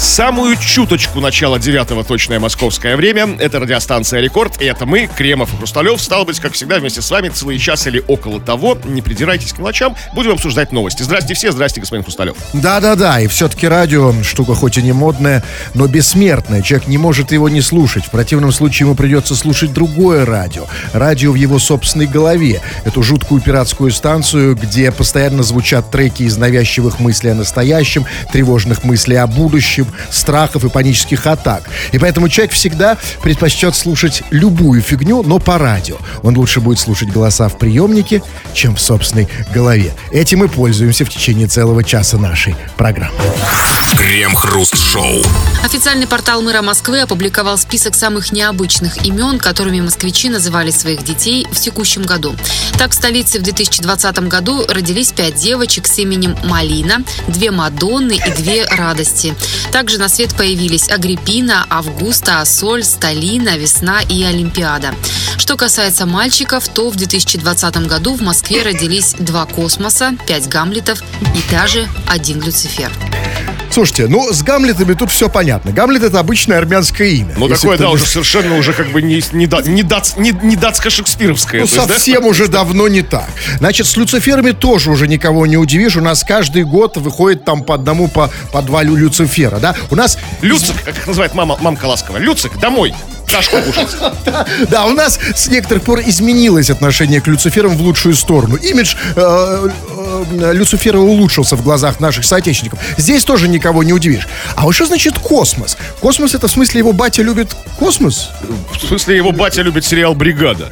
Самую чуточку начала девятого точное московское время. Это радиостанция «Рекорд», и это мы, Кремов и Хрусталев. Стало быть, как всегда, вместе с вами целый час или около того. Не придирайтесь к мелочам, будем обсуждать новости. Здрасте все, здрасте, господин Хрусталев. Да-да-да, и все-таки радио штука хоть и не модная, но бессмертная. Человек не может его не слушать. В противном случае ему придется слушать другое радио. Радио в его собственной голове. Эту жуткую пиратскую станцию, где постоянно звучат треки из навязчивых мыслей о настоящем, тревожных мыслей о будущем, страхов и панических атак. И поэтому человек всегда предпочтет слушать любую фигню, но по радио. Он лучше будет слушать голоса в приемнике, чем в собственной голове. Этим мы пользуемся в течение целого часа нашей программы. Крем-хруст-шоу. Официальный портал мэра Москвы опубликовал список самых необычных имен, которыми москвичи называли своих детей в текущем году. Так, в столице в 2020 году родились пять девочек с именем Малина, две Мадонны и две Радости. Также на свет появились Агриппина, Августа, Ассоль, Сталина, Весна и Олимпиада. Что касается мальчиков, то в 2020 году в Москве родились два Космоса, пять Гамлетов и даже один Люцифер. Слушайте, ну с Гамлетами тут все понятно. Гамлет это обычное армянское имя. Ну, такое, да, не- уже совершенно уже как бы не, не, да- не, дац- не, не датско-шекспировское. Ну, есть, да? совсем уже давно не так. Значит, с Люциферами тоже уже никого не удивишь. У нас каждый год выходит там по одному, по, по два Лю- Люцифера, да? У нас Люцик, как их называет мама, мамка ласково. Люцик, домой. Кашку кушать. Да, у нас с некоторых пор изменилось отношение к Люциферам в лучшую сторону. Имидж э, э, Люцифера улучшился в глазах наших соотечественников. Здесь тоже никого не удивишь. А вот что значит космос? Космос это в смысле его батя любит космос? В смысле, его батя любит сериал «Бригада».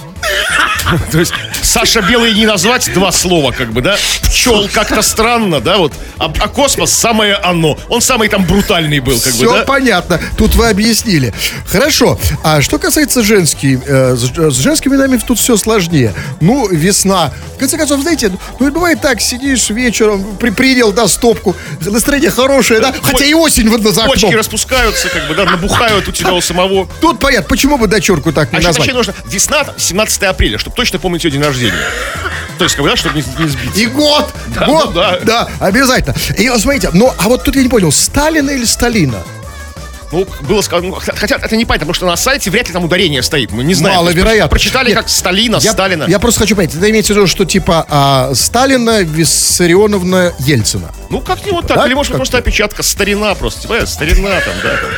То есть Саша Белый не назвать два слова, как бы, да? Пчел как-то странно, да, вот. А, а космос самое оно. Он самый там брутальный был, как Все бы, да? понятно. Тут вы объяснили. Хорошо. А что касается женских, э, с, женскими именами тут все сложнее. Ну, весна. В конце концов, знаете, ну, бывает так, сидишь вечером, при, принял, да, стопку, настроение хорошее, да, хотя и осень вот за Почки распускаются, как бы, да, набухают у тебя у самого. Тут понятно, почему бы дочурку так А не еще назвать. вообще нужно весна, там, 17 апреля, чтобы точно помнить ее день рождения. То есть, как бы, да, чтобы не, не сбить. И год, Да, год, ну да. да, обязательно. И вот смотрите, ну, а вот тут я не понял, Сталина или Сталина? Ну, было сказано, ну, хотя это не понятно, потому что на сайте вряд ли там ударение стоит, мы не знаем. Маловероятно. Прочитали Нет, как Сталина, Я, Сталина. я просто хочу понять, это имеется в виду, что типа а, Сталина, Виссарионовна, Ельцина. Ну, как-нибудь так. Да? Или, может, Как-то. просто опечатка, старина просто. Типа, э, старина там, да. там.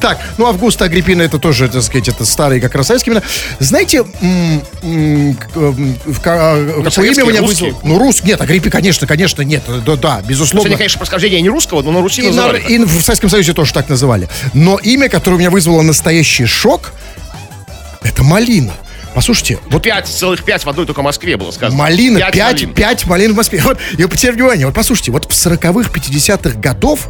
Так, ну Августа Агриппина это тоже, так сказать, это старые как имена. Знаете, в ка- какое имя советские, меня вызвало? Ну, рус, нет, Агриппин, конечно, конечно, нет, да, да, Кстати, безусловно. конечно, происхождение не русского, но на Руси называли. и в Советском Союзе тоже так называли. Но имя, которое у меня вызвало настоящий шок, это Малина. Послушайте, вот Пять, целых пять в одной только Москве было сказано. Малина, Пять 5, малин. 5 малин в Москве. Вот, и вот теперь внимание, вот послушайте, вот в 40-х, 50-х годов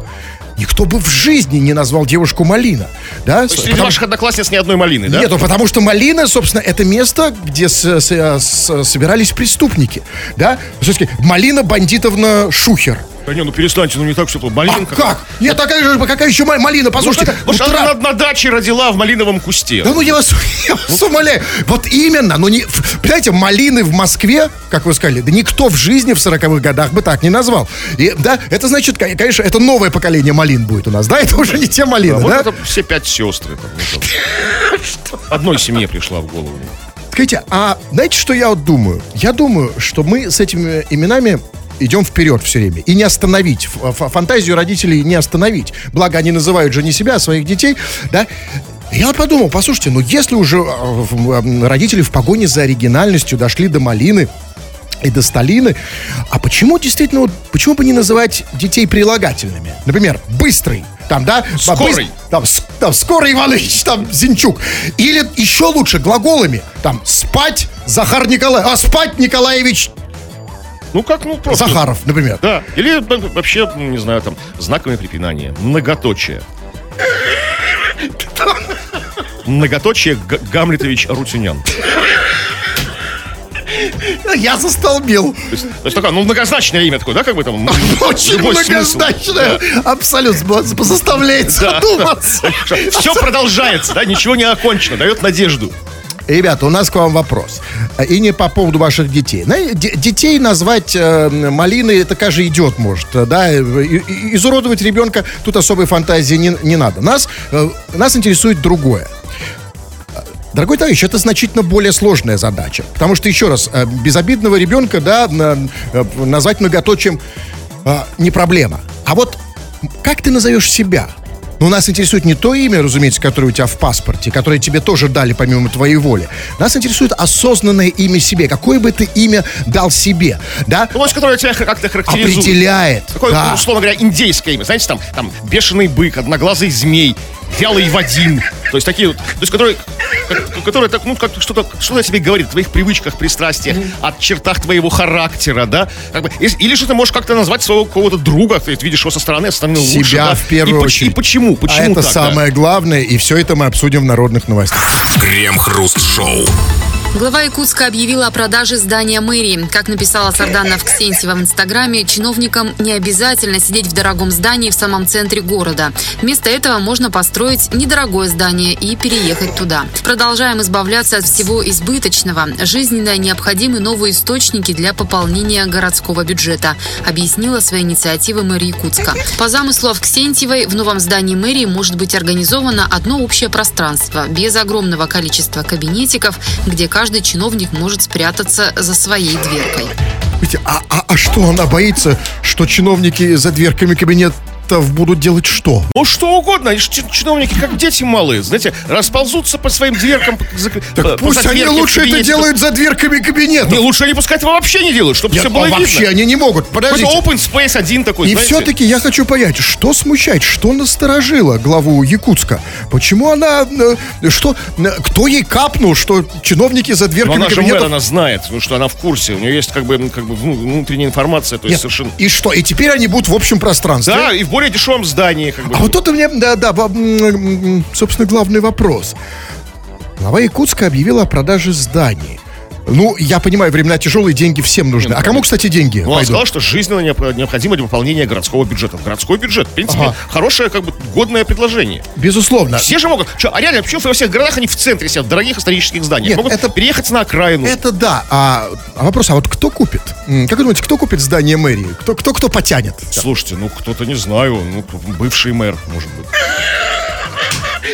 никто бы в жизни не назвал девушку Малина. Да? То есть среди Потому- ваших одноклассниц ни одной малины, да? Нет, ну потому что Малина, собственно, это место, где с- с- с- собирались преступники. Да? Малина Бандитовна Шухер. Да не, ну перестаньте, ну не так все плохо. А Малинка. как? Нет, такая же, какая еще ма- Малина? Послушайте, Может, утра- она на, на даче родила в малиновом кусте. Да ну я вас, я вас умоляю. Вот именно, но не... Понимаете, малины в Москве, как вы сказали, да никто в жизни в 40-х годах бы так не назвал. И, да, это значит, ко- конечно, это новое поколение малин будет у нас, да? Это уже не те малины, А вот да? это все пять сестры. Ну, там. Одной семье пришла в голову. Скажите, а знаете, что я вот думаю? Я думаю, что мы с этими именами идем вперед все время. И не остановить. Фантазию родителей не остановить. Благо, они называют же не себя, а своих детей, да? Я вот подумал, послушайте, ну если уже э, родители в погоне за оригинальностью дошли до малины, и до Сталины. А почему действительно, вот, почему бы не называть детей прилагательными? Например, быстрый, там, да? Скорый. Быс- там, с- там, скорый Иванович, там, Зинчук. Или еще лучше глаголами. Там, спать Захар Николаевич, а спать Николаевич Ну как, ну просто. Захаров, например. Да. Или ну, вообще, ну, не знаю, там, знаковое препинание. Многоточие. Многоточие Гамлетович Рутюнян. Я застолбил. То есть, то есть такое, ну, многозначное имя такое, да, как бы там? Очень многозначное. Абсолютно заставляет задуматься. Все продолжается, да, ничего не окончено, дает надежду. Ребята, у нас к вам вопрос. И не по поводу ваших детей. Детей назвать э, малиной, это, каждый идет может. э, Да? Изуродовать ребенка тут особой фантазии не, не надо. Нас, э, нас интересует другое. Дорогой товарищ, это значительно более сложная задача. Потому что, еще раз, безобидного ребенка, да, на- назвать многоточием не проблема. А вот как ты назовешь себя? Ну, нас интересует не то имя, разумеется, которое у тебя в паспорте, которое тебе тоже дали помимо твоей воли. Нас интересует осознанное имя себе. Какое бы ты имя дал себе, да? Ну, вот, которое тебя как-то характеризует. Определяет. Такое, да. условно говоря, индейское имя. Знаете, там, там бешеный бык, одноглазый змей, вялый Вадим. То есть такие вот, то есть которые, как- которые так, ну, как что-то, что-то о тебе говорит, о твоих привычках, пристрастиях, о чертах твоего характера, да? Как бы, или же ты можешь как-то назвать своего какого-то друга, ты видишь его со стороны, а со стороны лучше, Себя да? в первую и, очередь. И почему? Почему а это так, да? самое главное, и все это мы обсудим в народных новостях. Крем-хруст-шоу. Глава Якутска объявила о продаже здания мэрии. Как написала Сардана Авксентьева в Инстаграме, чиновникам не обязательно сидеть в дорогом здании в самом центре города. Вместо этого можно построить недорогое здание и переехать туда. Продолжаем избавляться от всего избыточного. Жизненно необходимы новые источники для пополнения городского бюджета, объяснила свои инициативы мэр Якутска. По замыслу Авксентьевой, в новом здании мэрии может быть организовано одно общее пространство, без огромного количества кабинетиков, где каждый чиновник может спрятаться за своей дверкой. А, а- а что она боится, что чиновники за дверками кабинетов будут делать что? Ну, что угодно, они же чи- чиновники, как дети малые, знаете, расползутся по своим дверкам. Так пусть они лучше это делают за дверками кабинетов. Не, лучше они пускай этого вообще не делают, чтобы все было а вообще видно. они не могут. Подождите. Open space один такой, И все-таки я хочу понять, что смущает, что насторожило главу Якутска? Почему она, э, что, э, кто ей капнул, что чиновники за дверками она же мэр, кабинетов... она знает, ну что она в курсе, у нее есть как бы, как бы вну- внутренняя информация, то есть совершенно... И что, и теперь они будут в общем пространстве? Да, и в более дешевом здании, как бы. А вот тут у меня, да, да, собственно, главный вопрос. Глава Якутска объявила о продаже зданий. Ну, я понимаю, времена тяжелые, деньги всем нужны. А кому, кстати, деньги Ну, он пойдут? сказал, что жизненно необ- необходимо для пополнения городского бюджета. Городской бюджет, в принципе, Ага. хорошее, как бы, годное предложение. Безусловно. Все же могут... Чё, а реально, почему во всех городах они в центре сидят, в дорогих исторических зданиях? Нет, могут это- переехать на окраину. Это да. А, а вопрос, а вот кто купит? Как вы думаете, кто купит здание мэрии? Кто, кто, кто потянет? Слушайте, ну, кто-то, не знаю, ну, бывший мэр, может быть.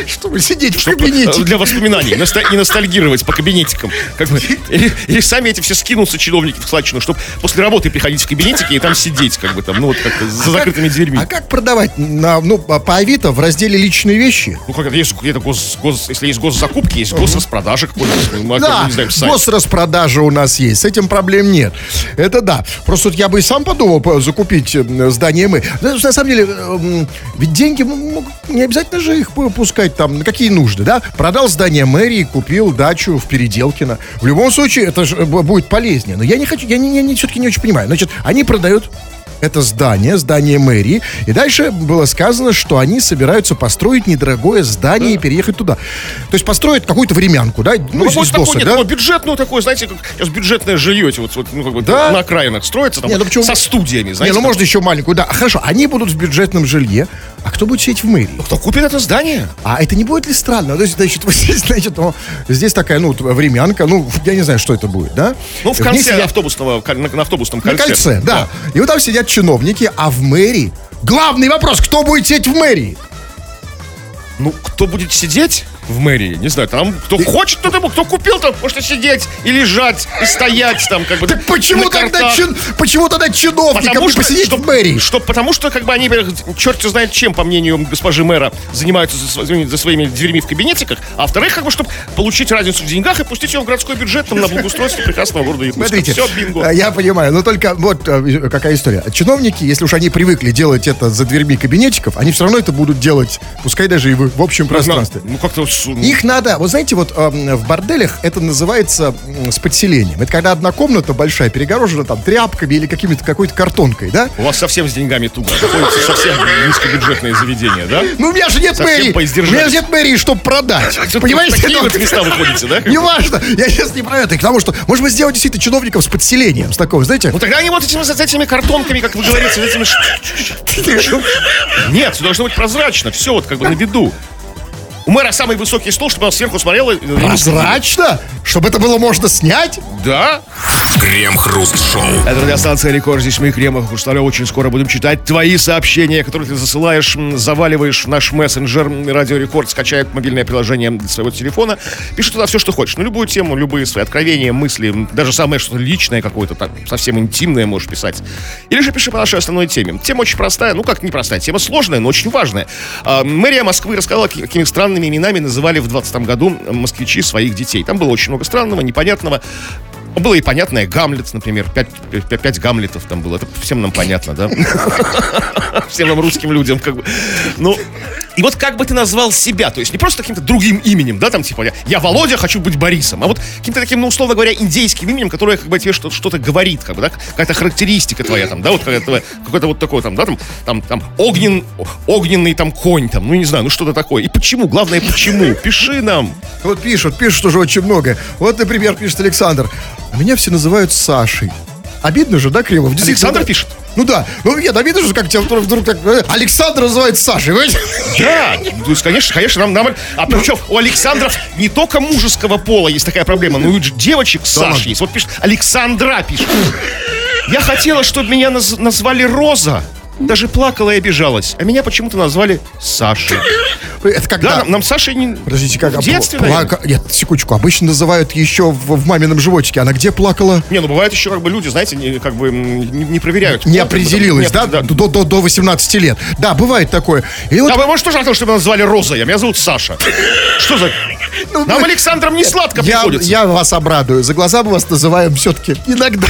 Чтобы сидеть в кабинете. Для воспоминаний. Не ностальгировать по кабинетикам. Как бы, или, или сами эти все скинутся чиновники в складчину, чтобы после работы приходить в кабинетики и там сидеть, как бы там, ну вот как-то за закрытыми дверьми. А как продавать на, ну, по Авито в разделе личные вещи? Ну, как это есть где-то гос, гос- если есть госзакупки, есть госраспродажа какой-нибудь. ну, мы, Да, знаем, госраспродажа у нас есть, с этим проблем нет. Это да. Просто вот я бы и сам подумал по- закупить э, здание мы. На самом деле, э, ведь деньги могут- не обязательно же их pu- пускать там, на какие нужды, да? Продал здание мэрии, купил дачу в Переделкино. В любом случае, это же э, будет полезнее. Но я не хочу, я, не, я не- все-таки не очень понимаю. Значит, они продают это здание, здание мэрии. И дальше было сказано, что они собираются построить недорогое здание и переехать туда. То есть построят какую-то времянку, да? Ну, какой из такой, досок, нет, да? такой бюджетную такой, знаете, как сейчас бюджетное жилье, вот, вот, ну, как бы, Да? на окраинах строится там, Не, ну почему- со студиями, Не, знаете. ну там. можно еще маленькую, да. Хорошо, они будут в бюджетном жилье. А кто будет сидеть в мэрии? Кто купит это здание? А это не будет ли странно? То есть, значит, вот здесь, значит, о, здесь такая, ну, времянка, ну, я не знаю, что это будет, да? Ну, в конце сидят- автобусного, на, на автобусном На кольце. кольце, да. И вот там сидят чиновники, а в мэрии... Главный вопрос, кто будет сидеть в мэрии? Ну, кто будет сидеть в мэрии? Не знаю, там кто хочет, кто там, кто купил, там может и сидеть, и лежать, и стоять там, как бы. Так почему тогда, чин- почему тогда чиновникам Потому не что, посидеть что, в мэрии? что- потому что, как бы, они, черт знает чем, по мнению госпожи мэра, занимаются за, своими- за своими дверьми в кабинетиках, а во-вторых, как бы, чтобы получить разницу в деньгах и пустить ее в городской бюджет там, на благоустройство прекрасного города Якутска. Смотрите, Все, бинго. э, я понимаю, но только вот э, какая история. Чиновники, если уж они привыкли делать это за дверьми кабинетиков, они все равно это будут делать, пускай даже и в, в общем пространстве. Ну, как-то... Их надо, вот знаете, вот эм, в борделях это называется с подселением. Это когда одна комната большая перегорожена там тряпками или какими-то какой-то картонкой, да? У вас совсем с деньгами туго. Находится совсем низкобюджетное заведение, да? Ну, у меня же нет Совсем мэрии. У меня же нет мэрии, чтобы продать. Понимаете? Такие вот места выходите, да? Не важно. Я сейчас не про это. И к тому, что, может быть, сделать действительно чиновников с подселением, с такого, знаете? Ну тогда они вот этими, с этими картонками, как вы говорите, с этими... Нет, все должно быть прозрачно, все вот как бы на виду. У мэра самый высокий стол, чтобы он сверху смотрел. и- и мы Прозрачно? Чтобы это было можно снять? Да. Крем-хруст-шоу. Это радиостанция Рекорд. Здесь мы, Кремов Хрусталев. Очень скоро будем читать твои сообщения, которые ты засылаешь, заваливаешь в наш мессенджер Радио Рекорд, скачает мобильное приложение для своего телефона. Пиши туда все, что хочешь. На любую тему, любые свои откровения, мысли, даже самое что-то личное какое-то, там, совсем интимное можешь писать. Или же пиши по нашей основной теме. Тема очень простая, ну как непростая, тема сложная, но очень важная. А, мэрия Москвы рассказала, ки- какими странными именами называли в 20 году москвичи своих детей. Там было очень много странного, непонятного. Было и понятное, Гамлет, например, пять, пять, пять Гамлетов там было. Это всем нам понятно, да? Всем нам русским людям, как бы. Ну, и вот как бы ты назвал себя, то есть не просто каким-то другим именем, да, там типа я, я Володя, хочу быть Борисом, а вот каким-то таким, ну, условно говоря, индейским именем, которое как бы тебе что- что-то говорит, как бы, да, какая-то характеристика твоя там, да, вот какая-то, какой-то вот такой там, да, там, там, там, огнен, огненный там конь там, ну, не знаю, ну, что-то такое. И почему, главное, почему? Пиши нам. Вот пишут, пишут уже очень много. Вот, например, пишет Александр. «А Меня все называют Сашей. Обидно же, да, Кремов? Александр пишет? Ну да. Ну нет, обидно же, как тебя вдруг, так... э, Александр называет Сашей, понимаете? Да, то есть, конечно, конечно, нам, нам... А причем у Александров не только мужеского пола есть такая проблема, но и девочек Саш есть. Вот пишет, Александра пишет. Я хотела, чтобы меня наз- назвали Роза. Даже плакала и обижалась. А меня почему-то назвали Сашей. Это Да, когда... нам, нам Сашей не... Подождите, как... В детстве, пла- наверное. Нет, секундочку. Обычно называют еще в, в мамином животике. Она где плакала? Не, ну бывает еще как бы люди, знаете, не, как бы не, не проверяют. Не определилась, да? опре- До, до, до 18 лет. Да, бывает такое. И вот А вы, может, тоже хотел, чтобы меня назвали Розой, а меня зовут Саша. Что за... Ну, Нам мы- Александром не сладко я, приходится. я вас обрадую. За глаза мы вас называем все-таки иногда.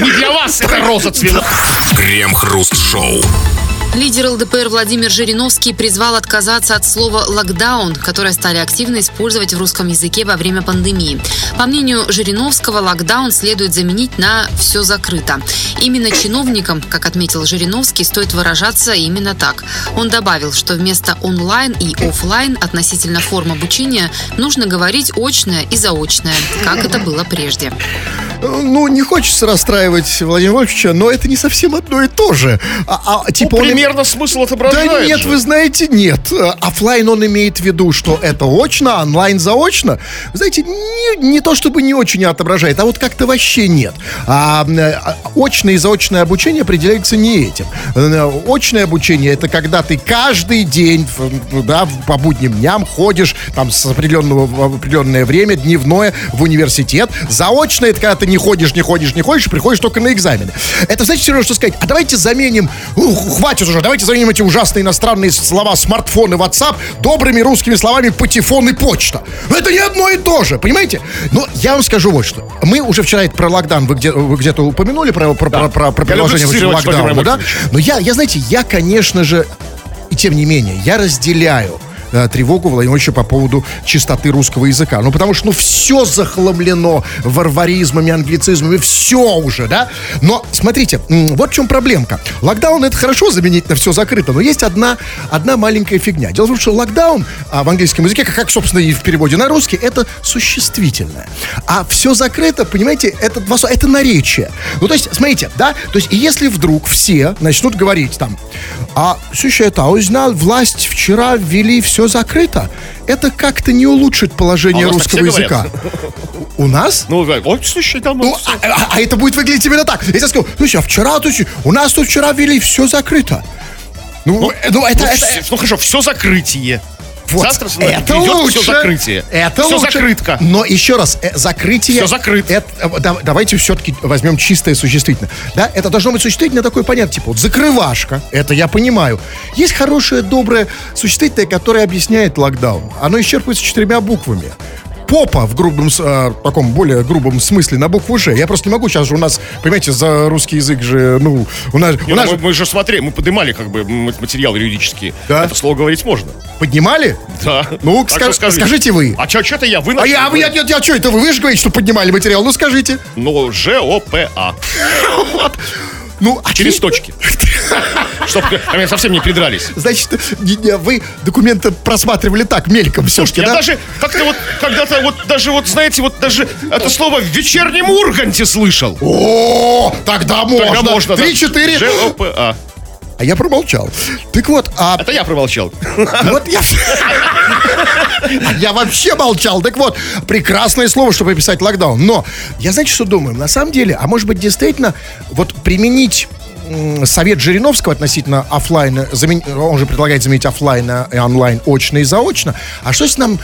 Не для вас это Роза цвела. Крем-хруст-шоу. Лидер ЛДПР Владимир Жириновский призвал отказаться от слова «локдаун», которое стали активно использовать в русском языке во время пандемии. По мнению Жириновского, локдаун следует заменить на «все закрыто». Именно чиновникам, как отметил Жириновский, стоит выражаться именно так. Он добавил, что вместо онлайн и офлайн относительно форм обучения нужно говорить очное и заочное, как это было прежде. Ну, не хочется расстраивать Владимира Вольфовича, но это не совсем одно и то же. А, а, типа Ну, он- примерно смысл Да отображает нет, же. вы знаете, нет. Оффлайн он имеет в виду, что это очно, онлайн заочно. Вы знаете, не, не то чтобы не очень отображает, а вот как-то вообще нет. А, а, очное и заочное обучение определяется не этим. Э, Очное обучение это когда ты каждый день, да, по будним дням ходишь там с определенного в определенное время, дневное, в университет. Заочное это когда ты не ходишь, не ходишь, не ходишь, приходишь только на экзамены. Это значит все равно, что сказать, а давайте заменим, ух, хватит уже, давайте заменим эти ужасные иностранные слова смартфон и WhatsApp добрыми русскими словами патефон и почта. Это не одно и то же, понимаете? Но я вам скажу вот что. Мы уже вчера это про локдаун, вы, где, вы где-то упомянули про, про, про, про, про люблю приложение локдауна, да? Но я, я, знаете, я, конечно же, и тем не менее, я разделяю э, тревогу Владимировича по поводу чистоты русского языка. Ну, потому что, ну, все захламлено варваризмами, англицизмами, все уже, да? Но, смотрите, вот в чем проблемка. Локдаун это хорошо заменить на все закрыто, но есть одна, одна маленькая фигня. Дело в том, что локдаун а, в английском языке, как, собственно, и в переводе на русский, это существительное. А все закрыто, понимаете, это, два это наречие. Ну, то есть, смотрите, да? То есть, если вдруг все начнут говорить там, а, слушай, это узнал, власть вчера ввели все закрыто, это как-то не улучшит положение А русского все языка. У нас? Ну, слушай, там... Ну, а, а- а это будет выглядеть именно так. Если я скажу, слушай, а вчера, слушай, у нас тут вчера ввели все закрыто. Ну, э, ну, это, ну, это, ну, хорошо, все закрытие. Вот, Завтра это лучше. все закрытие. Это все лучше. закрытка. Но еще раз, э, закрытие... Всё закрыто. это- э, да- давайте все-таки возьмем чистое существительное. Да, это должно быть существительное такое понятие, типа вот закрывашка, это я понимаю. Есть хорошее, доброе существительное, которое объясняет локдаун. Оно исчерпывается четырьмя буквами. Попа в грубом, э, таком более грубом смысле на букву Ж. Я просто не могу сейчас же у нас, понимаете, за русский язык же, ну, у нас, Не, у нас ну, же мы, мы же смотрели, мы поднимали как бы м- материалы юридические. Да. Это слово говорить можно. поднимали? Да. Ну, ска- что скажите вы. А что это я? Вы А я, я, говорить. я, я, что это вы? Вы же говорите, что поднимали материал. Ну, скажите. Ну, Ж-О-П-А. Ну, а Через ты- точки. Чтоб ко мне совсем не придрались. Значит, вы документы просматривали так, мельком все-таки, Я да? даже как-то вот когда-то вот даже вот знаете вот даже это слово в вечернем Урганте слышал. О, тогда можно. Тогда можно. да. Три-четыре. Ж-О-П-А. А я промолчал. Так вот, а Это я промолчал. вот я... А Я вообще молчал. Так вот, прекрасное слово, чтобы описать локдаун. Но я, знаете, что думаю? На самом деле, а может быть, действительно, вот применить совет Жириновского относительно офлайна, замен- он же предлагает заменить офлайн и онлайн, очно и заочно. А что если нам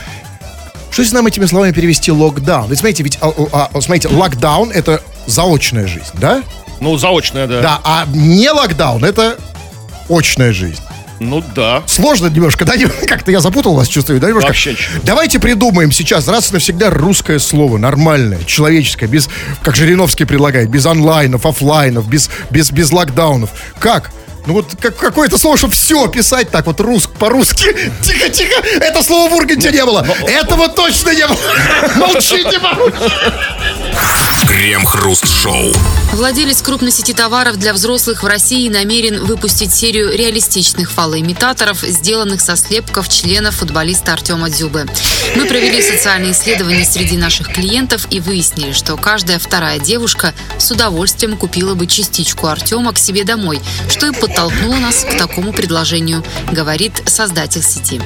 что если нам этими словами перевести локдаун? Ведь смотрите, ведь, а, а, смотрите, локдаун это заочная жизнь, да? Ну, заочная, да. Да, а не локдаун это очная жизнь. Ну да. Сложно немножко, да? Как-то я запутал вас, чувствую, да, немножко? Вообще. Давайте придумаем сейчас раз и навсегда русское слово, нормальное, человеческое, без, как Жириновский предлагает, без онлайнов, офлайнов, без, без, без локдаунов. Как? Ну вот как, какое-то слово, чтобы все писать так вот рус, по-русски. Тихо, тихо, это слово в Урганте не было. Этого точно не было. Молчите, по-русски. Крем-хруст-шоу. Владелец крупной сети товаров для взрослых в России намерен выпустить серию реалистичных фалоимитаторов, сделанных со слепков членов футболиста Артема Дзюбы. Мы провели социальные исследования среди наших клиентов и выяснили, что каждая вторая девушка с удовольствием купила бы частичку Артема к себе домой, что и подтолкнуло нас к такому предложению, говорит создатель сети.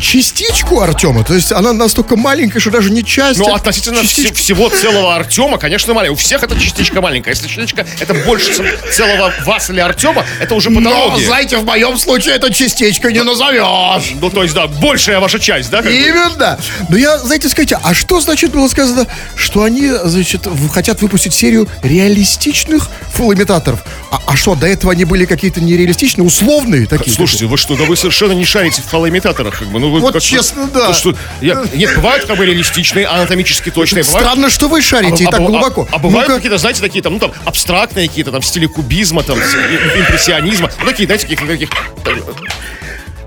Частичку Артема, то есть она настолько маленькая, что даже не часть. Ну, а относительно вс- всего целого Артема, конечно, маленькая. У всех это частичка маленькая. Если частичка это больше целого вас или Артема, это уже Но, патология. знаете, в моем случае это частичка не назовешь. Ну, то есть, да, большая ваша часть, да? Именно. Но я, знаете, скажите, а что значит было сказано, что они, значит, хотят выпустить серию реалистичных фулл-имитаторов? А, а что, до этого они были какие-то нереалистичные, условные такие? Слушайте, вы что, да вы совершенно не шарите в фалоимитаторах, как бы. Ну, вы Вот как- честно, да. то, что, я- нет, бывают как бы реалистичные, анатомически точные. Бывают, Странно, что вы шарите и так бу- глубоко. А, бывают Ну-ка. какие-то, знаете, такие там, ну там, абстрактные какие-то, там, в стиле кубизма, там, импрессионизма. Ну, такие, знаете, каких таких...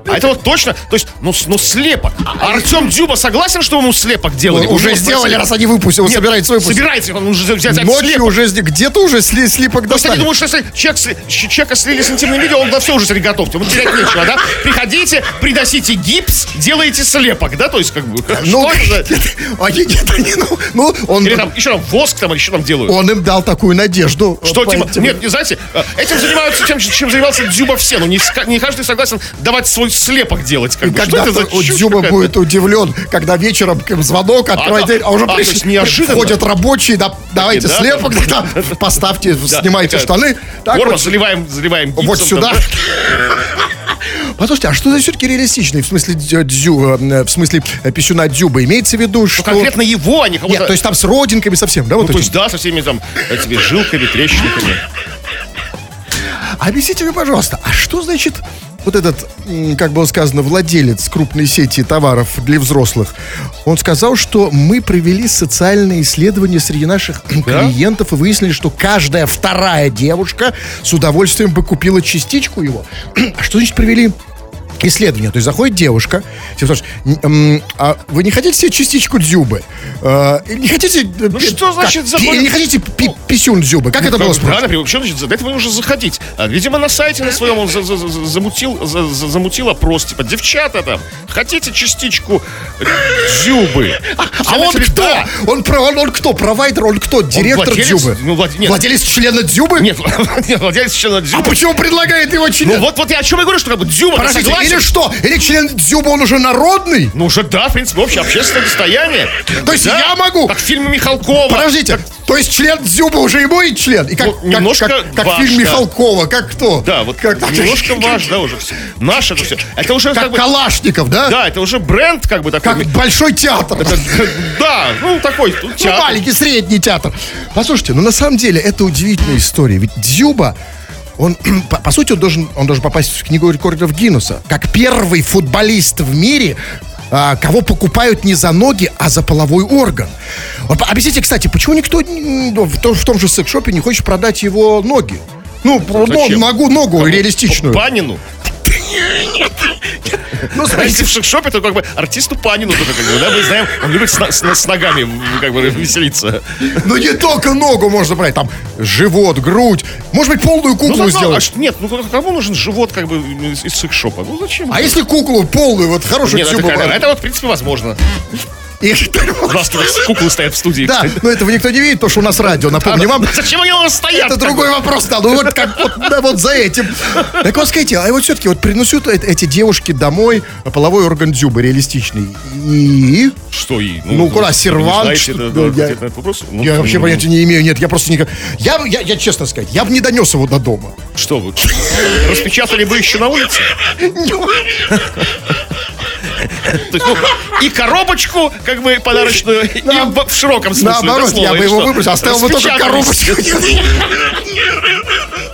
А это вот точно, то есть, ну, ну слепок. А Артем Дзюба согласен, что ему слепок делали? Ну, уже его сделали, раз они выпустили, он Нет, собирается выпустить. Собирается, он уже взять Ночью слепок. уже где-то уже сли- слипок То есть они достали. думают, что если человек, человека слили с интимным видео, он на все уже смотри, готов. Ему терять нечего, да? Приходите, придосите гипс, делаете слепок, да? То есть, как бы, Ну, что это они где-то не- ну, ну, он, Или там, еще там воск там, еще там делают. он им дал такую надежду. Что, типа, нет, не знаете, э, этим занимаются тем, чем занимался Дзюба все, но не, не каждый согласен давать свой слепок делать. Как бы. Что Когда это за чушь Дзюба какая-то? будет удивлен, когда вечером к- звонок, открывает да. дверь, а уже А, пришли, неожиданно. входят рабочие, да, давайте да, слепок, да. да, поставьте, Да, снимайте штаны. Так Форма, вот, заливаем, заливаем гипсом. вот сюда. да. Послушайте, а что за все-таки реалистичный, в смысле дзю, э, в смысле э, писюна Дзюба? Имеется в виду, что... Ну, конкретно его, а не кого-то... Нет, то есть там с родинками совсем, да? Вот Ну, то есть, да, со всеми там этими жилками, трещинками. Объясните мне, пожалуйста, а что значит вот этот, как было сказано, владелец крупной сети товаров для взрослых? Он сказал, что мы провели социальные исследования среди наших клиентов и выяснили, что каждая вторая девушка с удовольствием бы купила частичку его. А что значит провели исследование. То есть заходит девушка, типа, спрашивает, «М, м, а вы не хотите себе частичку дзюбы? Э, не хотите... Ну что значит заходит? Не хотите пи- писюн дзюбы? Как это было Как бы, спрашивается? Правильно, почему значит, за этого нужно заходить? А, видимо, на сайте на своем он за- за- за- замутил, за- за- замутил опрос, типа, девчата там, хотите частичку дзюбы? А он кто? Он, про, он, он кто? Провайдер? Он кто? Директор владелец? Дзюбы? Ну, влад- нет. Владелец члена Дзюбы? Нет, нет, владелец члена А дзюбы. почему предлагает его член? Ну вот, вот я о чем я говорю, что как бы дзюба Подождите. Или что? Или член Дзюбы, он уже народный? Ну уже да, в принципе, общее общественное достояние. То есть Да. я могу- Как в фильме Михалкова. Подождите, то есть член Дзюбы уже и мой член? И как, Ну, как- немножко как, как ваш, фильм да. Михалкова, как кто? Да, вот как, немножко ваш, да, уже все. Наше это все. Это уже как, Как бы... Калашников, да? Да, это уже бренд, как бы такой. Как большой театр. Да, ну такой Ну, театр. маленький, средний театр. Послушайте, ну на самом деле это удивительная история. Ведь Дзюба, он, по, по сути, он должен, он должен попасть в книгу рекордов Гиннесса. Как первый футболист в мире, а, кого покупают не за ноги, а за половой орган. Объясните, кстати, почему никто в том же секс-шопе не хочет продать его ноги? Ну, ну, зачем? ногу, ногу реалистичную. Панину. Ну, смотрите, в шик-шопе, то как бы артисту Панину тоже, как бы, да, мы знаем, он любит с, с с ногами как бы веселиться. ну не только ногу можно брать, там живот, грудь, может быть полную куклу Ну, сделать. а нет, ну кому нужен живот как бы из, секс-шопа? Ну зачем? А если куклу полную, вот хорошую Нет, это, это вот, в принципе, возможно. И У нас куклы стоят в студии. Да, но этого никто не видит, потому что у нас радио, напомню вам. Зачем они у нас стоят? Это другой вопрос, да, ну вот как вот, да, вот за этим. Так вот скажите, а вот все-таки вот принесут э- эти девушки домой половой орган дзюбы реалистичный. И... Что и? Ну, куда, вы сервант, не что- знаете, да, да, я- ответ на этот вопрос? Ну, Я вообще ну, понятия не имею, нет, я просто никак... Я, я, я честно сказать, я бы не донес его до дома. Что вы? Распечатали бы еще на улице? То есть, ну, и коробочку, как бы подарочную, и в, широком смысле. Наоборот, слова, я бы его выбросил, оставил бы только коробочку.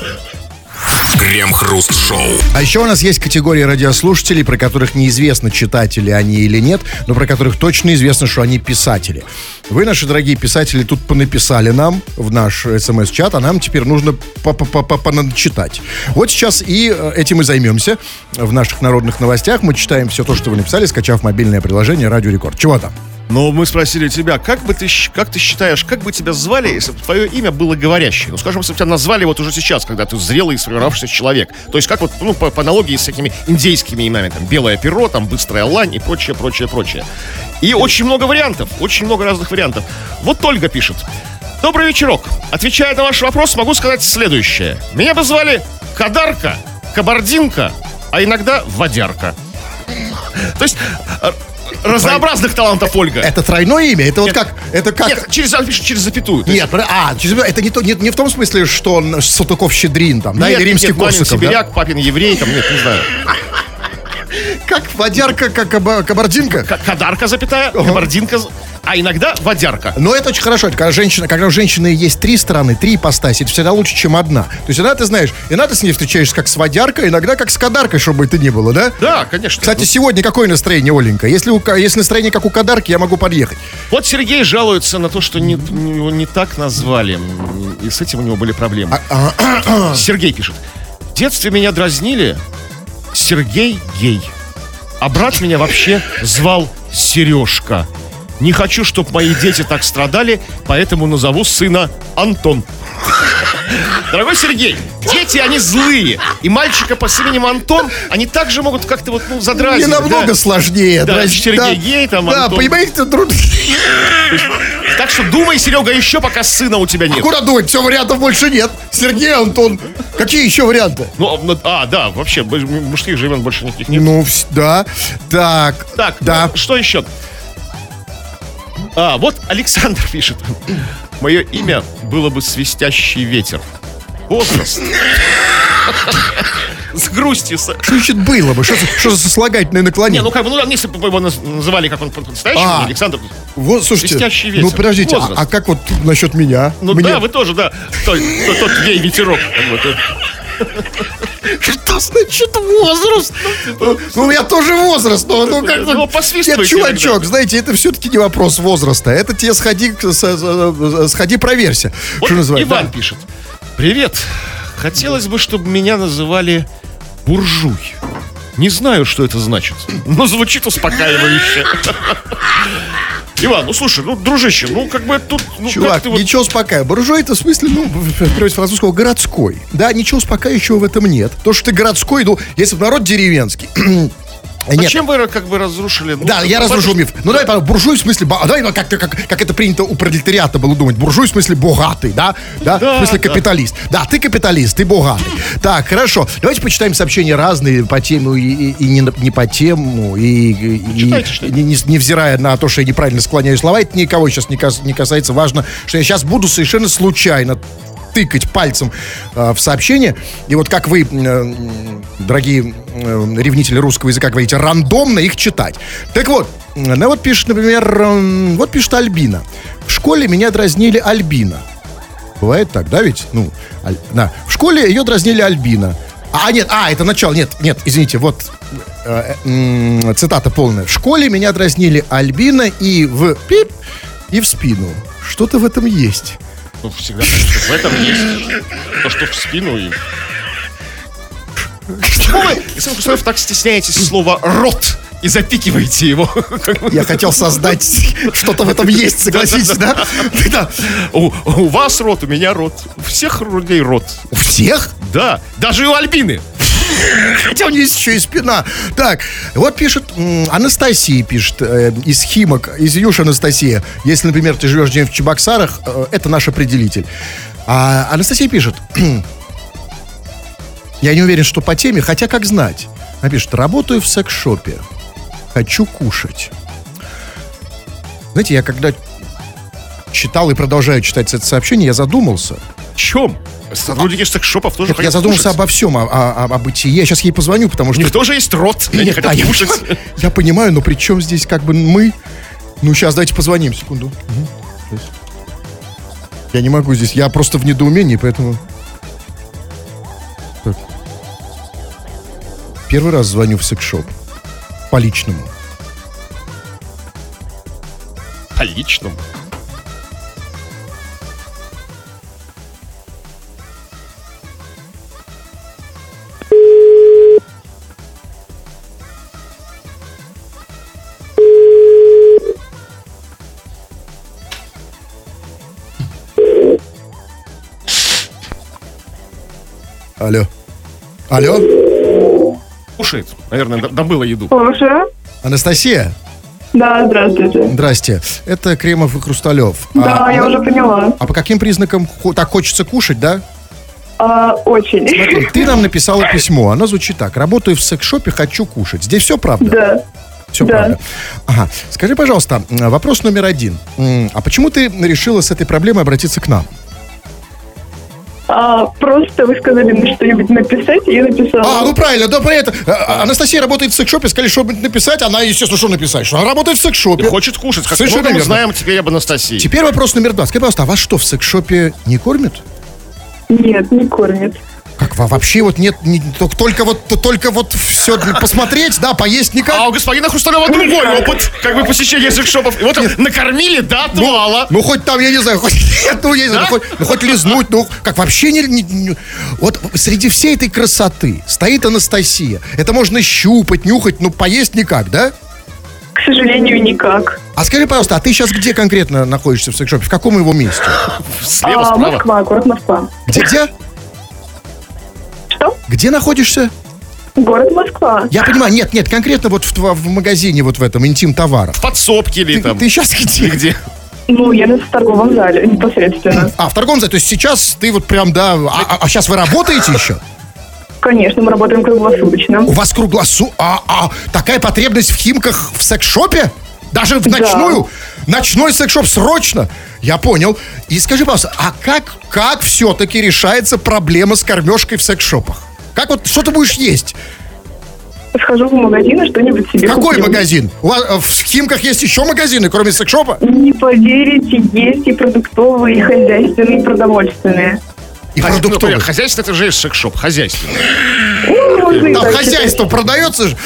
Крем-хруст-шоу. А еще у нас есть категория радиослушателей, про которых неизвестно, читатели они или нет, но про которых точно известно, что они писатели. Вы, наши дорогие писатели, тут понаписали нам в наш смс-чат, а нам теперь нужно читать. Вот сейчас и э, этим и займемся. В наших народных новостях мы читаем все то, что вы написали, скачав мобильное приложение «Радио Рекорд». Чего там? Но мы спросили тебя, как бы ты, как ты считаешь, как бы тебя звали, если бы твое имя было говорящее? Ну, скажем, если бы тебя назвали вот уже сейчас, когда ты зрелый и сформировавшийся человек. То есть, как вот, ну, по, по аналогии с такими индейскими именами, там, белое перо, там, быстрая лань и прочее, прочее, прочее. И очень много вариантов, очень много разных вариантов. Вот Ольга пишет. Добрый вечерок. Отвечая на ваш вопрос, могу сказать следующее. Меня бы звали Кадарка, Кабардинка, а иногда Водярка. То есть, э, разнообразных талантов Ольга. Это тройное имя? Это вот Нет. как? Это как? Нет, через, через запятую. Нет, а, через- это не, то, не, не в том смысле, что Салтыков-Щедрин там, да, Нет, или римский нет, Корсаков, да? сибиряк, папин еврей, там, нет, не знаю. Как водярка, как каба- кабардинка? К- Кадарка, запятая, кабардинка, а иногда водярка. Но это очень хорошо, это когда женщина, когда у женщины есть три стороны, три ипостаси, это всегда лучше, чем одна. То есть иногда ты знаешь, иногда ты с ней встречаешься как с водяркой, иногда как с кадаркой, чтобы это ни было, да? Да, конечно. Кстати, сегодня какое настроение, Оленька? Если, у, если настроение как у кадарки, я могу подъехать. Вот Сергей жалуется на то, что не, не- его не так назвали. И с этим у него были проблемы. А, Сергей пишет. В детстве меня дразнили Сергей гей. А брат меня вообще звал Сережка. Не хочу, чтобы мои дети так страдали, поэтому назову сына Антон. Дорогой Сергей, дети, они злые. И мальчика по именем Антон, они также могут как-то вот, ну, Не задразнить. намного да. сложнее. Да, дразни- Сергей гей, там, Да, Антон. понимаете, труд... Так что думай, Серега, еще пока сына у тебя нет. Куда думать? Все, вариантов больше нет. Сергей, Антон. Какие еще варианты? Ну, ну, а, да, вообще, мужских же имен больше никаких нет. Ну, да. Так. Так, Да. ну, что еще? А, вот Александр пишет. Мое имя было бы свистящий ветер. Возраст. С грустью. Что значит было бы? Что, за- что за сослагательное Не, наклонение? ну как бы, ну, если бы его наз- называли, как он по-настоящему, А. Александр. Вот, слушайте, ветер. ну подождите, а, а как вот насчет меня? Ну Мне- да, вы тоже, да. Тот, тот, бы, тот. Что значит возраст? Ну, у меня тоже возраст, но ну как бы... Ну, Нет, чувачок, иногда. знаете, это все-таки не вопрос возраста. Это тебе сходи, сходи проверься. Вот Что называется? Иван пишет. Привет. Хотелось бы, чтобы меня называли буржуй. Не знаю, что это значит, но звучит успокаивающе. Иван, ну слушай, ну, дружище, ну как бы тут... Ну, как Чувак, вот- ничего успокаивающего. Буржуй это в смысле, ну, в переводе с французского, городской. Да, ничего успокаивающего в этом нет. То, что ты городской, ну, если бы народ деревенский. Нет, Зачем вы как бы разрушили? ну, Да, я ну, разрушу миф. Ну давай, буржуй в смысле, ба- давай ну, как, как, как это принято у пролетариата было думать. Буржуй в смысле богатый, да? Да, Да, в смысле да. капиталист. Да, ты капиталист, ты богатый. Так, хорошо. Давайте почитаем сообщения разные по тему и, и- и не, не по тему, и, и- и Читайте, не, не- невзирая на то, что я неправильно склоняю слова, это никого сейчас не, кас- не касается. Важно, что я сейчас буду совершенно случайно тыкать пальцем э, в сообщение. И вот как вы, э, дорогие э, ревнители русского языка, говорите, рандомно их читать. Так вот, ну вот пишет, например, вот пишет Альбина. В школе меня дразнили Альбина. Бывает так, да, ведь? Ну, Аль- да. В школе ее дразнили Альбина. А, нет, а, это начало, нет, нет, извините, вот э, э, цитата полная. В школе меня дразнили Альбина и в пип, и в спину. Что-то в этом есть. Ну, всегда конечно, в этом есть. То, что в спину и... Почему вы, Александр Хрусталев, так стесняетесь слова «рот» и запикиваете его? Я хотел создать что-то в этом есть, согласитесь, да? Да. У, у вас рот, у меня рот. У всех людей рот. У всех? Да, даже у Альбины. Хотя у нее есть еще и спина. Так, вот пишет Анастасия, пишет э, из Химок, из Юж Анастасия. Если, например, ты живешь где-нибудь в Чебоксарах, э, это наш определитель. А Анастасия пишет, я не уверен, что по теме, хотя как знать. Она пишет, работаю в секс-шопе, хочу кушать. Знаете, я когда читал и продолжаю читать это сообщение, я задумался. В чем? Сотрудники секс-шопов тоже Нет, я задумался кушать. обо всем, о, о- о- о бытии. Я сейчас ей позвоню, потому У что... них тоже есть рот, и они Нет, хотят да, я, кушать. я понимаю, но при чем здесь как бы мы? Ну, сейчас давайте позвоним, секунду. Сейчас. Я не могу здесь, я просто в недоумении, поэтому... Так. Первый раз звоню в секс-шоп. По личному. По личному. Алло. Алло? Кушает. Наверное, добыла еду. Слушаю. Анастасия? Да, здравствуйте. Здрасте. Это Кремов и Хрусталев. Да, а, я уже поняла. а по каким признакам так хочется кушать, да? А, очень. Смотри, ты нам написала письмо. Оно звучит так. Работаю в секс-шопе, хочу кушать. Здесь все правда? Да. Все Да. правда. Ага. Скажи, пожалуйста, вопрос номер один. А почему ты решила с этой проблемой обратиться к нам? А, просто вы сказали мне что-нибудь написать, и я написала. А, ну правильно, да, про это. А, Анастасия работает в секс-шопе, сказали, что-нибудь написать. Она, естественно, что написать? Что она работает в И секс-шопе. хочет кушать. Как Совершенно мы верно. знаем теперь об Анастасии. Теперь вопрос номер два. Скажи, пожалуйста, а вас что, в секс-шопе не кормят? Нет, не кормит. Как во- вообще вот нет, не- только, только вот только вот все посмотреть, да, поесть никак. А у господина Хрусталева другой опыт, как бы посещения секс-шопов. Его там накормили до отвала. Ну, хоть там, я не знаю, хоть, нет, ну, я не знаю, Да? ну, хоть, ну, хоть лизнуть, ну, как вообще не, не- не- Вот среди всей этой красоты стоит Анастасия. Это можно щупать, нюхать, ну, поесть никак, да? К сожалению, никак. А скажи, пожалуйста, а ты сейчас где конкретно находишься в секс-шопе? В каком его месте? Слева, А, справа. Москва, город Москва. Где-где? Что? Где находишься? Город Москва. Я понимаю, нет, нет, конкретно вот в, в магазине вот в этом, интим-товаров. Подсобки или Ты, там. сейчас где? Где? Ну, я в торговом зале непосредственно. А, в торговом зале, то есть сейчас ты вот прям, да, а, а сейчас вы работаете еще? Конечно, мы работаем круглосуточно. У вас круглосу... А, а, такая потребность в химках в секс-шопе? Даже в Да. ночную? Ночной секс-шоп срочно? Я понял. И скажи, пожалуйста, а как, как все-таки решается проблема с кормежкой в секс-шопах? Как вот, что ты будешь есть? Схожу в магазин и что-нибудь себе Какой куплю. магазин? У вас э, в Химках есть еще магазины, кроме секс-шопа? Не поверите, есть и продуктовые, и хозяйственные, и продовольственные. И ну, продуктовых. понятно, Хозяйство это же есть секс-шоп. Ну, можно и Там хозяйство продается же.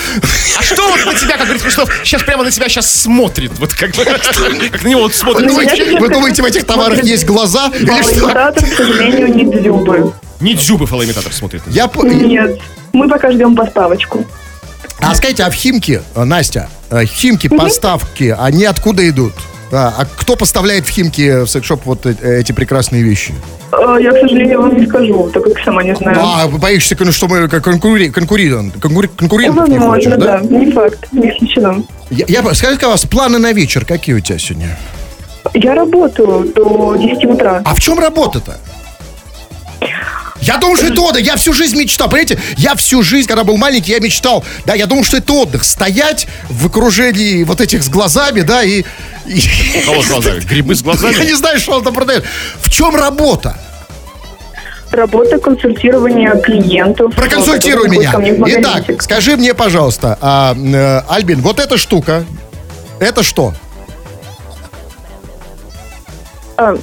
А что вот на тебя, как говорит Хрусталев, сейчас прямо на тебя сейчас смотрит? Вот как бы, как на него вот смотрит. Ну, Вы думаете, в этих товарах есть глаза? Или считать. что? Фалоимитатор, к сожалению, не дзюбы. Не дзюбы фалоимитатор смотрит. Я, Нет. Мы пока ждем поставочку. А скажите, а в Химки, э, Настя, э, Химки поставки, они откуда идут? А, а кто поставляет в Химки в секс-шоп вот э- эти прекрасные вещи? Э, Я, к сожалению, вам не скажу, так как сама не знаю. А, вы боишься, что мы конкури- конкурент, хочешь, Возможно, да? да? Не факт, не исключено. Я, я, скажи, у вас планы на вечер какие у тебя сегодня? Я работаю до 10 утра. А в чем работа-то? Я думал, что это отдых. Я всю жизнь мечтал. Понимаете, я всю жизнь, когда был маленький, я мечтал. Да, я думал, что это отдых. Стоять в окружении вот этих с глазами, да, и... и- кого с глазами? Грибы с Я глазами? не знаю, что он там продает. В чем работа? Работа консультирования клиентов. Проконсультируй меня. Итак, скажи мне, пожалуйста, а, э, Альбин, вот эта штука, это что? А,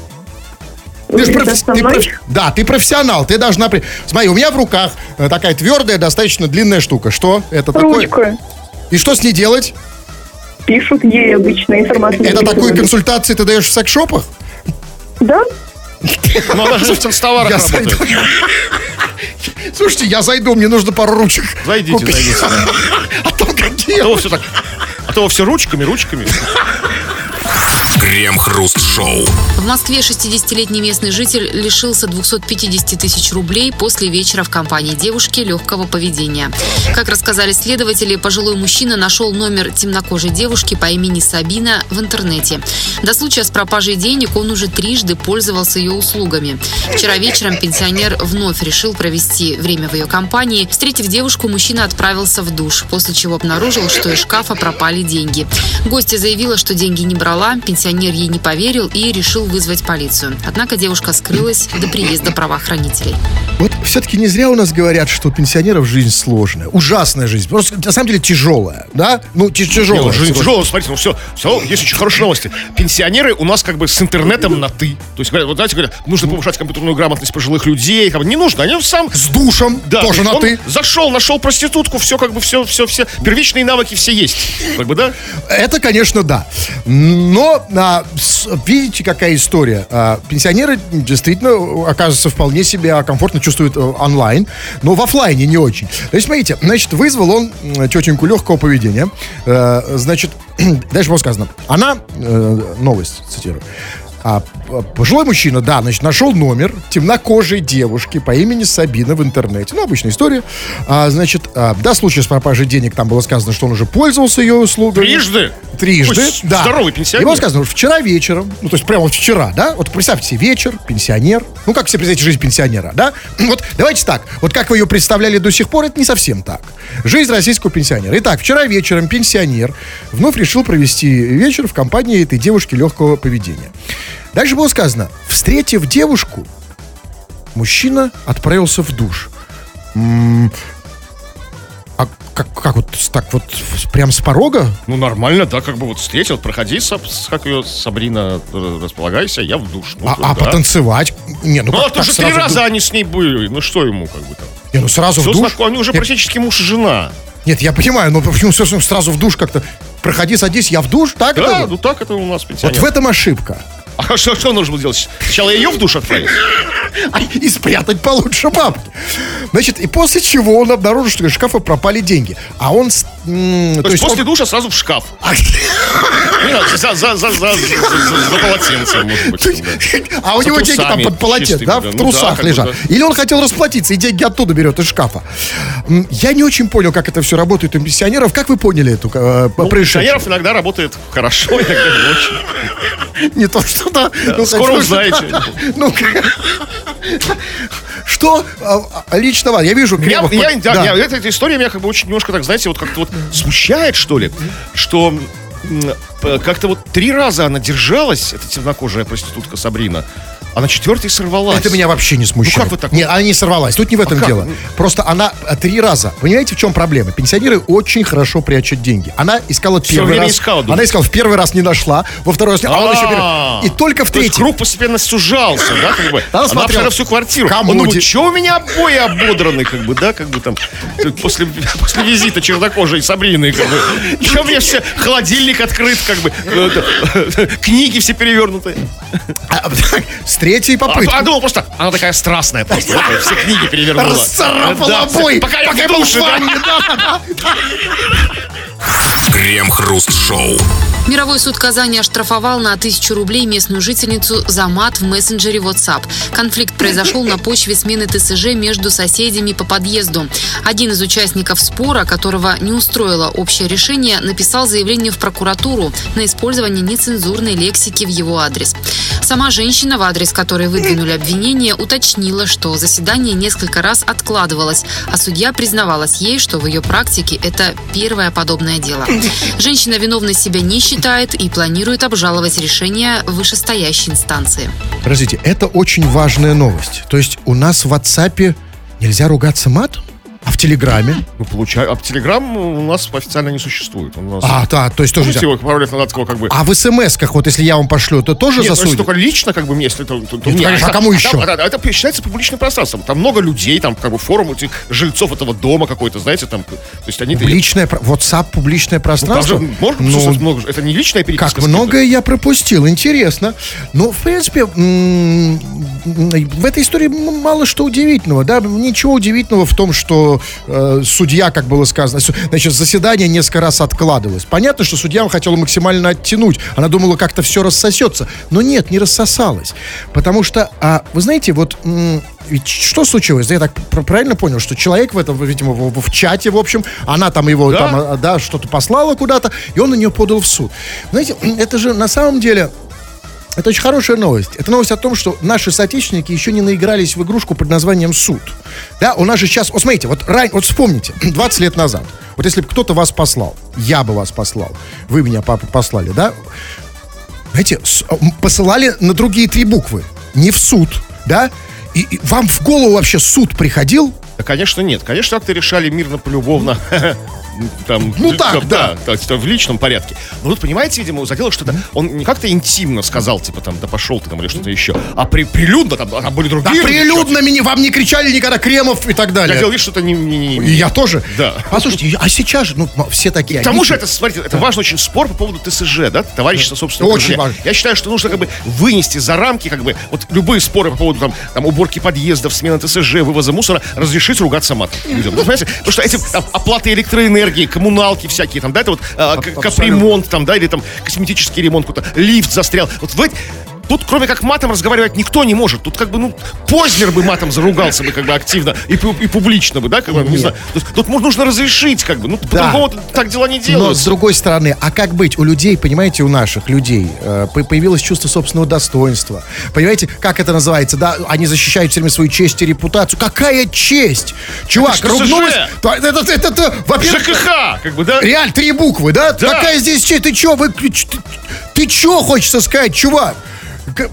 Ты со ты профи- Да, ты профессионал, ты должна... Смотри, у меня в руках э, такая твердая, достаточно длинная штука. Что это такое? Ручка. И что с ней делать? Пишут ей обычно информацию. Это такую записывают. консультации ты даешь в секс-шопах? Да? Ну, она же в товарах работает. Слушайте, я зайду, мне нужно пару ручек. Зайдите, купить. зайдите. да. А там какие? А то все так. А то все ручками, ручками. Крем-хруст-шоу. В Москве 60-летний местный житель лишился 250 тысяч рублей после вечера в компании девушки легкого поведения. Как рассказали следователи, пожилой мужчина нашел номер темнокожей девушки по имени Сабина в интернете. До случая с пропажей денег он уже трижды пользовался ее услугами. Вчера вечером пенсионер вновь решил провести время в ее компании. Встретив девушку, мужчина отправился в душ, после чего обнаружил, что из шкафа пропали деньги. Гостья заявила, что деньги не брала, пенсионер ей не поверил и решил вызвать полицию. Однако девушка скрылась до приезда правоохранителей. Вот все-таки не зря у нас говорят, что у пенсионеров жизнь сложная. Ужасная жизнь. Просто на самом деле тяжелая. Да? Ну, тяжелая. ну, жизнь тяжелая, смотрите, ну все, все, есть очень хорошие новости. Пенсионеры у нас как бы с интернетом на ты. То есть, говорят, вот знаете, говорят, нужно повышать компьютерную грамотность пожилых людей. Как бы, не нужно, они сам С душем Да, тоже на ты. Зашел, нашел проститутку, все как бы все, все, все. Первичные навыки все есть. Как бы, да? Это, конечно, да. Но а, с- видите, какая история. А, пенсионеры действительно, оказывается, вполне себя комфортно чувствуют э, онлайн, но в офлайне не очень. То есть, смотрите, значит, вызвал он тетеньку легкого поведения. Э, значит, дальше было сказано. Она, э, новость цитирую, а, п- пожилой мужчина, да, значит, нашел номер темнокожей девушки по имени Сабина в интернете. Ну, обычная история. А, значит, а, до случая с пропажей денег там было сказано, что он уже пользовался ее услугами. Трижды? Трижды, Ой, да. здоровый пенсионер. И было сказано, что вчера вечером, ну, то есть прямо вот вчера, да, вот представьте себе вечер, пенсионер, ну, как все представляете жизнь пенсионера, да? Вот давайте так, вот как вы ее представляли до сих пор, это не совсем так. Жизнь российского пенсионера. Итак, вчера вечером пенсионер вновь решил провести вечер в компании этой девушки легкого поведения. Дальше было сказано, встретив девушку, мужчина отправился в душ. А как, как вот так вот прям с порога? Ну, нормально, да, как бы вот встретил, проходи, как ее, Сабрина, э, располагайся, я в душ. Ну, А, да. а потанцевать? Не, ну, Ну, как это так же три раза они с ней были, ну что ему как бы там? Не, ну сразу Все в душ. знакомы, они уже Нет, практически муж и жена. Нет, я понимаю, но почему все сразу в душ как-то? Проходи, садись, я в душ, так Да, это? ну так это у нас Вот пенсионер. в этом ошибка. А что, что нужно было делать? Сначала ее в душ отправить? И спрятать получше бабки. Значит, и после чего он обнаружил, что из шкафа пропали деньги. А он... м, То, есть после он- душа сразу в шкаф. А, за, за, за, за, за, полотенцем, может быть. А у него деньги там под полотенцем, да, в Ну трусах лежат. Или он хотел расплатиться и деньги оттуда берет из шкафа. Я не очень понял, как это все работает у пенсионеров. Как вы поняли эту э, Ну, происшествие? Пенсионеров иногда работает хорошо, иногда не очень. Не то, что да. Ну, скоро что- узнаете. Ну, что а, а, лично вас? Я вижу да, да. меня- эта, эта история меня как бы очень немножко так, знаете, вот как-то вот смущает, что ли, что как-то вот три раза она держалась, эта темнокожая проститутка Сабрина, а на четвертый сорвалась. Это меня вообще не смущает. Ну, как вы так? Нет, она не сорвалась. Тут не в этом как? дело. Просто она а, три раза. Понимаете, в чем проблема? Пенсионеры очень хорошо прячут деньги. Она искала Всё первый раз. искала, она искала в первый раз не нашла, во второй раз а он еще А, первый- И только в то третий. круг постепенно сужался, да, как бы. Она Она смотрела всю квартиру. комоде. думает, что у меня обои ободраны, как бы, да, как бы там, после, после визита чернокожей Сабрины, как бы. Что у меня все, холодильник открыт, как бы, э, книги все перевернуты. А, третьей А, попытки. а думал просто, она такая страстная просто, да, все книги перевернула. Расцарапала Да, обои, Пока я пока в душе, был в да. ванне, да. Крем-хруст-шоу. Мировой суд Казани оштрафовал на тысячу рублей местную жительницу за мат в мессенджере WhatsApp. Конфликт произошел на почве смены ТСЖ между соседями по подъезду. Один из участников спора, которого не устроило общее решение, написал заявление в прокуратуру на использование нецензурной лексики в его адрес. Сама женщина, в адрес которой выдвинули обвинение, уточнила, что заседание несколько раз откладывалось, а судья признавалась ей, что в ее практике это первое подобное дело. Женщина виновной себя не считает и планирует обжаловать решение вышестоящей инстанции. Подождите, это очень важная новость. То есть у нас в WhatsApp нельзя ругаться матом? А в Телеграме? Ну, получаю. А Телеграм у нас официально не существует. У нас... А, да, то есть тоже Помните, нельзя. его пару лет назад такого как бы... А в смс-ках, вот если я вам пошлю, то тоже Нет, ну, засудят? только лично, как бы, мне, если это... то- то Нет, конечно, а кому там- еще? Это, это считается публичным пространством. Там много людей, там, как бы, форум этих жильцов этого дома какой-то, знаете, там... То есть они... Публичное, про- WhatsApp публичное Ну, там пространство? же можно Ну, много... Это не личная переписка. Как многое я пропустил, интересно. Ну, в принципе, в этой истории мало что удивительного, да, ничего удивительного в том, что что э, судья, как было сказано, значит, заседание несколько раз откладывалось. Понятно, что судья хотела максимально оттянуть. Она думала, как-то все рассосется. Но нет, не рассосалось. Потому что, а, вы знаете, вот ведь что случилось? Я так пр- правильно понял, что человек в этом, видимо, в, в чате, в общем, она там его, Да. там, а, да, что-то послала куда-то, и он на нее подал в суд. Знаете, это же на самом деле это очень хорошая новость. Это новость о том, что наши соотечественники еще не наигрались в игрушку под названием суд. Да, у нас же сейчас... Вот смотрите, вот, ран- вот вспомните, 20 лет назад, вот если бы кто-то вас послал, я бы вас послал, вы меня, папа, послали, да? Знаете, с- м, посылали на другие три буквы, не в суд, да? И, и вам в голову вообще суд приходил? Да, конечно, нет. Конечно, как-то решали мирно, полюбовно. Там, Ну так, да. то есть, в личном порядке. Но тут, понимаете, видимо, задело что-то. Он не как-то интимно сказал, типа там, да пошел ты там или что-то еще, а при, прилюдно, там, там были Да другие. люди, прилюдно меня, вам не кричали никогда Кремов и так Я далее. делал вид, что это не... не- не- И я тоже. Да. Послушайте, а сейчас же, ну, все такие. К тому они- же это, смотрите, это важный очень спор по поводу ТСЖ, да, товарищества собственного Очень важно. Я считаю, что нужно как бы вынести за рамки, как бы, вот любые споры по поводу там, там уборки подъездов, смены ТСЖ, вывоза мусора, разрешить ругаться матом людям. Ну, понимаете, потому что эти там, оплаты электроэнергии, коммуналки всякие, там, да, это вот Аб- капремонт, там, да, или там косметический ремонт, какой-то лифт застрял. Вот в Тут, кроме как матом разговаривать, никто не может. Тут как бы, ну, Познер бы матом заругался бы как бы активно и, и публично бы, да, как бы, не знаю. Тут, тут нужно разрешить, как бы, ну, по-другому так дела не Но делаются. с другой стороны, а как быть? У людей, понимаете, у наших людей э, по- появилось чувство собственного достоинства. Понимаете, как это называется? Да, они защищают все время свою честь и репутацию. Какая честь? Чувак, Это ругнулась. Да, Это, это, это, это, во-первых, ЖКХ, как бы, да? реаль, три буквы, да? Да. Какая здесь честь? Ты чё? Вы, ты, ты чё хочется сказать, чувак?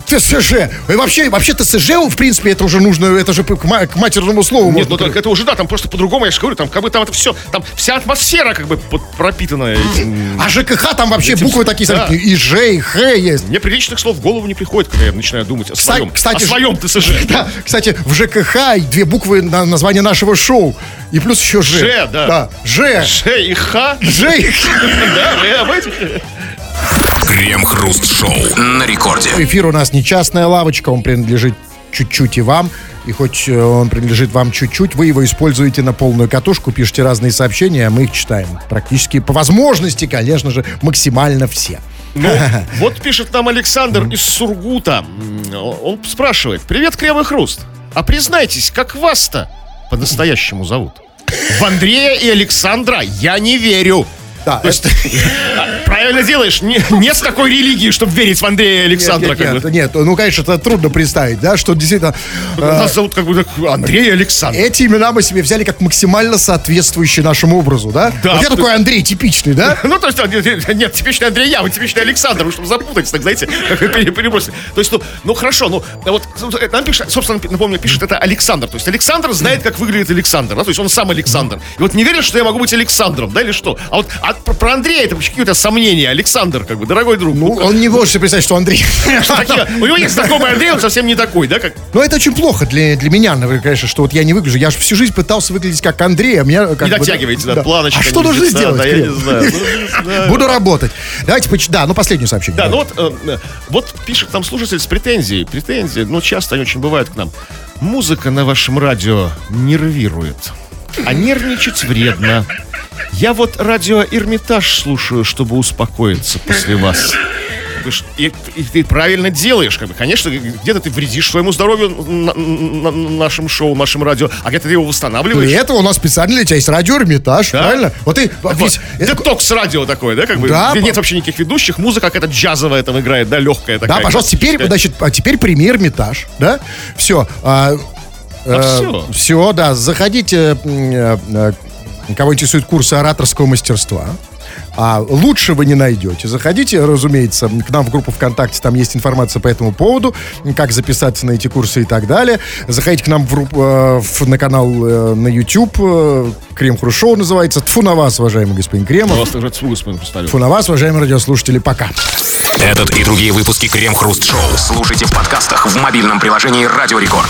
ТСЖ. Вообще, вообще ТСЖ, в принципе, это уже нужно, это же к, ма- к матерному слову. Нет, ну так это уже, да, там просто по-другому, я же говорю, там как бы там это все, там вся атмосфера как бы пропитана этим. А ЖКХ там вообще Этим- буквы такие, да. и Ж, и Х есть. Мне приличных слов в голову не приходит, когда я начинаю думать о своем, кстати, о своем ТСЖ. Да, кстати, в ЖКХ две буквы на название нашего шоу. И плюс еще Ж. Ж, да. Да, Ж. Ж и Х. Ж и Х. Да, вы об этих. Крем-хруст-шоу на рекорде. Эфир у нас не частная лавочка, он принадлежит чуть-чуть и вам. И хоть э, он принадлежит вам чуть-чуть, вы его используете на полную катушку, пишите разные сообщения, а мы их читаем. Практически по возможности, конечно же, максимально все. Ну, вот пишет нам Александр из Сургута. Он спрашивает, привет, Кремый Хруст, а признайтесь, как вас-то по-настоящему зовут? В Андрея и Александра я не верю. Да, То есть, а, правильно делаешь, не- нет такой религии, чтобы верить в Андрея Александра. Нет, как нет, бы. нет, ну, конечно, это трудно представить, да, что действительно... э, Нас зовут как бы Андрей Александр. Эти имена мы себе взяли как максимально соответствующие нашему образу, да? Да, Вот я такой Андрей типичный, да? Ну, то есть, а, нет, нет, типичный Андрей я, вы типичный Александр, вы чтобы запутать, так знаете, перебросили. То есть, ну, ну хорошо, ну, а вот э, нам пишет, собственно, напомню, пишет это Александр. То есть Александр знает, как выглядит Александр, да, то есть он сам Александр. И вот не веришь, что я могу быть Александром, да, или что? А вот а про, про Андрея это вообще какие-то сомнения. Александр, как бы, дорогой друг. Ну, он не может себе представить, что Андрей. у него есть знакомый Андрей, он совсем не такой, да, как... Но это очень плохо для, для меня, наверное, конечно, что вот я не выгляжу. Я же всю жизнь пытался выглядеть как Андрей, а меня как Не бы, дотягиваете, да, планочка. А что лица, сделать? Да, я не знаю. Ну, знаю. Буду работать. Давайте, да, ну последнее сообщение. Да, ну вот, э, э, вот пишет там слушатель с претензией. Претензии, ну, часто они очень бывают к нам. Музыка на вашем радио нервирует. А нервничать вредно. Я вот радио Эрмитаж слушаю, чтобы успокоиться после вас. И, и ты правильно делаешь, как бы, конечно, где-то ты вредишь своему здоровью на, на- на нашем шоу, нашем радио, а где-то ты его восстанавливаешь. Для этого у нас специально для тебя есть радио Эрмитаж, Да? правильно? Вот ты Вот, весь- это- Детокс радио такое, да, как бы, Да, где по- нет вообще никаких ведущих, музыка какая-то джазовая там играет, да, легкая такая. Да, пожалуйста, теперь, Э, значит, а теперь прими Эрмитаж, да? Все. А всё? Все, да, заходите, э, э, кого интересуют курсы ораторского мастерства. А лучше вы не найдете. Заходите, разумеется, к нам в группу ВКонтакте, там есть информация по этому поводу, как записаться на эти курсы и так далее. Заходите к нам в, э, в- на канал э, на YouTube, э, Крем Хрушоу называется. Тфу на вас, уважаемый господин У Кремов. вас уже цву, господин Хрусталев. Тфу на вас, уважаемые радиослушатели, пока. Этот и другие выпуски Крем-хруст-шоу слушайте в подкастах в мобильном приложении Радио Рекорд.